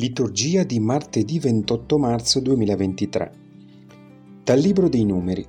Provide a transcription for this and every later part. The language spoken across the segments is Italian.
Liturgia di martedì 28 marzo 2023. Dal Libro dei Numeri.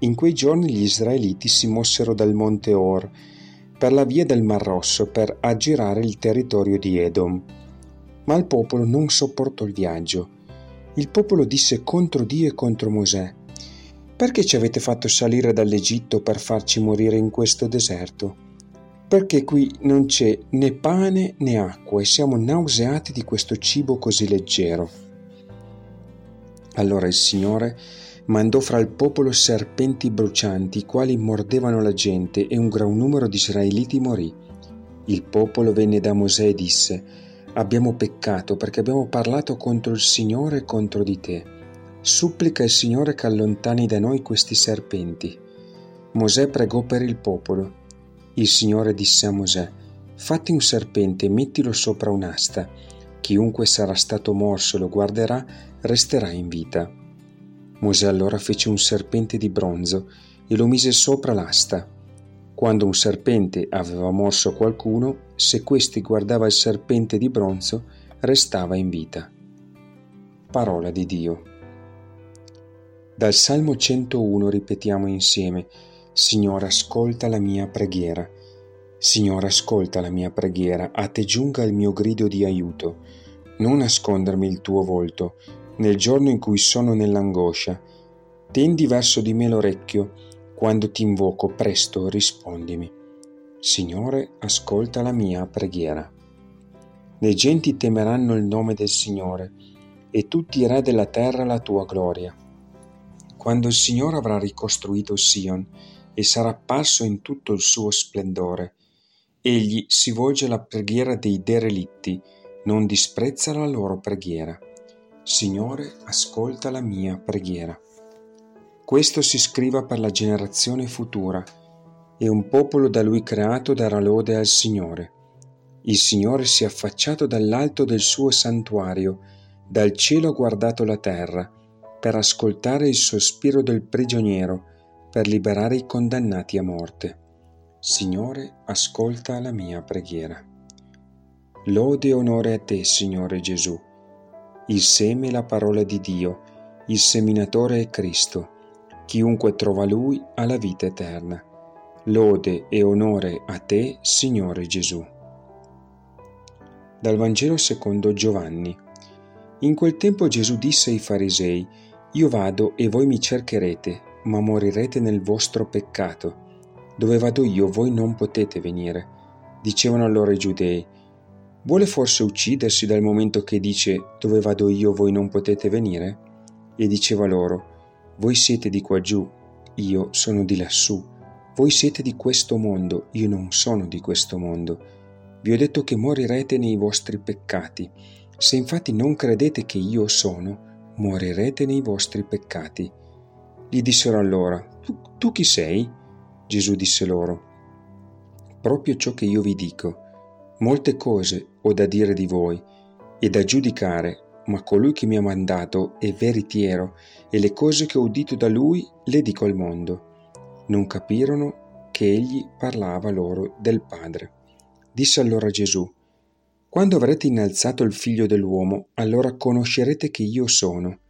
In quei giorni gli israeliti si mossero dal monte Or per la via del Mar Rosso per aggirare il territorio di Edom. Ma il popolo non sopportò il viaggio. Il popolo disse contro Dio e contro Mosè: Perché ci avete fatto salire dall'Egitto per farci morire in questo deserto? Perché qui non c'è né pane né acqua e siamo nauseati di questo cibo così leggero. Allora il Signore mandò fra il popolo serpenti brucianti, i quali mordevano la gente, e un gran numero di israeliti morì. Il popolo venne da Mosè e disse, Abbiamo peccato perché abbiamo parlato contro il Signore e contro di te. Supplica il Signore che allontani da noi questi serpenti. Mosè pregò per il popolo. Il Signore disse a Mosè, Fatti un serpente e mettilo sopra un'asta. Chiunque sarà stato morso e lo guarderà, resterà in vita. Mosè allora fece un serpente di bronzo e lo mise sopra l'asta. Quando un serpente aveva morso qualcuno, se questi guardava il serpente di bronzo, restava in vita. Parola di Dio. Dal Salmo 101 ripetiamo insieme, Signore ascolta la mia preghiera. Signore ascolta la mia preghiera, a te giunga il mio grido di aiuto. Non nascondermi il tuo volto, nel giorno in cui sono nell'angoscia. Tendi verso di me l'orecchio, quando ti invoco presto rispondimi. Signore, ascolta la mia preghiera. Le genti temeranno il nome del Signore, e tutti i re della terra la tua gloria. Quando il Signore avrà ricostruito Sion e sarà apparso in tutto il suo splendore, egli si volge alla preghiera dei derelitti, non disprezza la loro preghiera. Signore, ascolta la mia preghiera. Questo si scriva per la generazione futura, e un popolo da lui creato darà lode al Signore. Il Signore si è affacciato dall'alto del suo santuario, dal cielo ha guardato la terra, per ascoltare il sospiro del prigioniero, per liberare i condannati a morte. Signore, ascolta la mia preghiera. Lode e onore a te, Signore Gesù il seme è la parola di Dio, il seminatore è Cristo. Chiunque trova Lui ha la vita eterna. Lode e onore a te, Signore Gesù. Dal Vangelo secondo Giovanni. In quel tempo Gesù disse ai farisei, Io vado e voi mi cercherete, ma morirete nel vostro peccato. Dove vado io voi non potete venire. Dicevano allora i giudei, Vuole forse uccidersi dal momento che dice dove vado io voi non potete venire? E diceva loro, voi siete di qua giù, io sono di lassù, voi siete di questo mondo, io non sono di questo mondo. Vi ho detto che morirete nei vostri peccati. Se infatti non credete che io sono, morirete nei vostri peccati. Gli dissero allora, tu, tu chi sei? Gesù disse loro, proprio ciò che io vi dico Molte cose ho da dire di voi e da giudicare, ma colui che mi ha mandato è veritiero e le cose che ho udito da lui le dico al mondo. Non capirono che egli parlava loro del Padre. Disse allora Gesù, Quando avrete innalzato il figlio dell'uomo, allora conoscerete che io sono,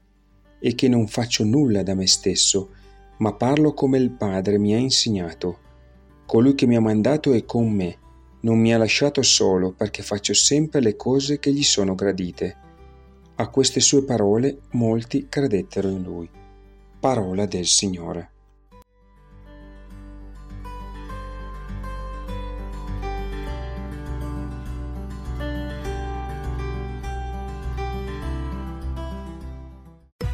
e che non faccio nulla da me stesso, ma parlo come il Padre mi ha insegnato. Colui che mi ha mandato è con me non mi ha lasciato solo perché faccio sempre le cose che gli sono gradite. A queste sue parole molti credettero in lui. Parola del Signore.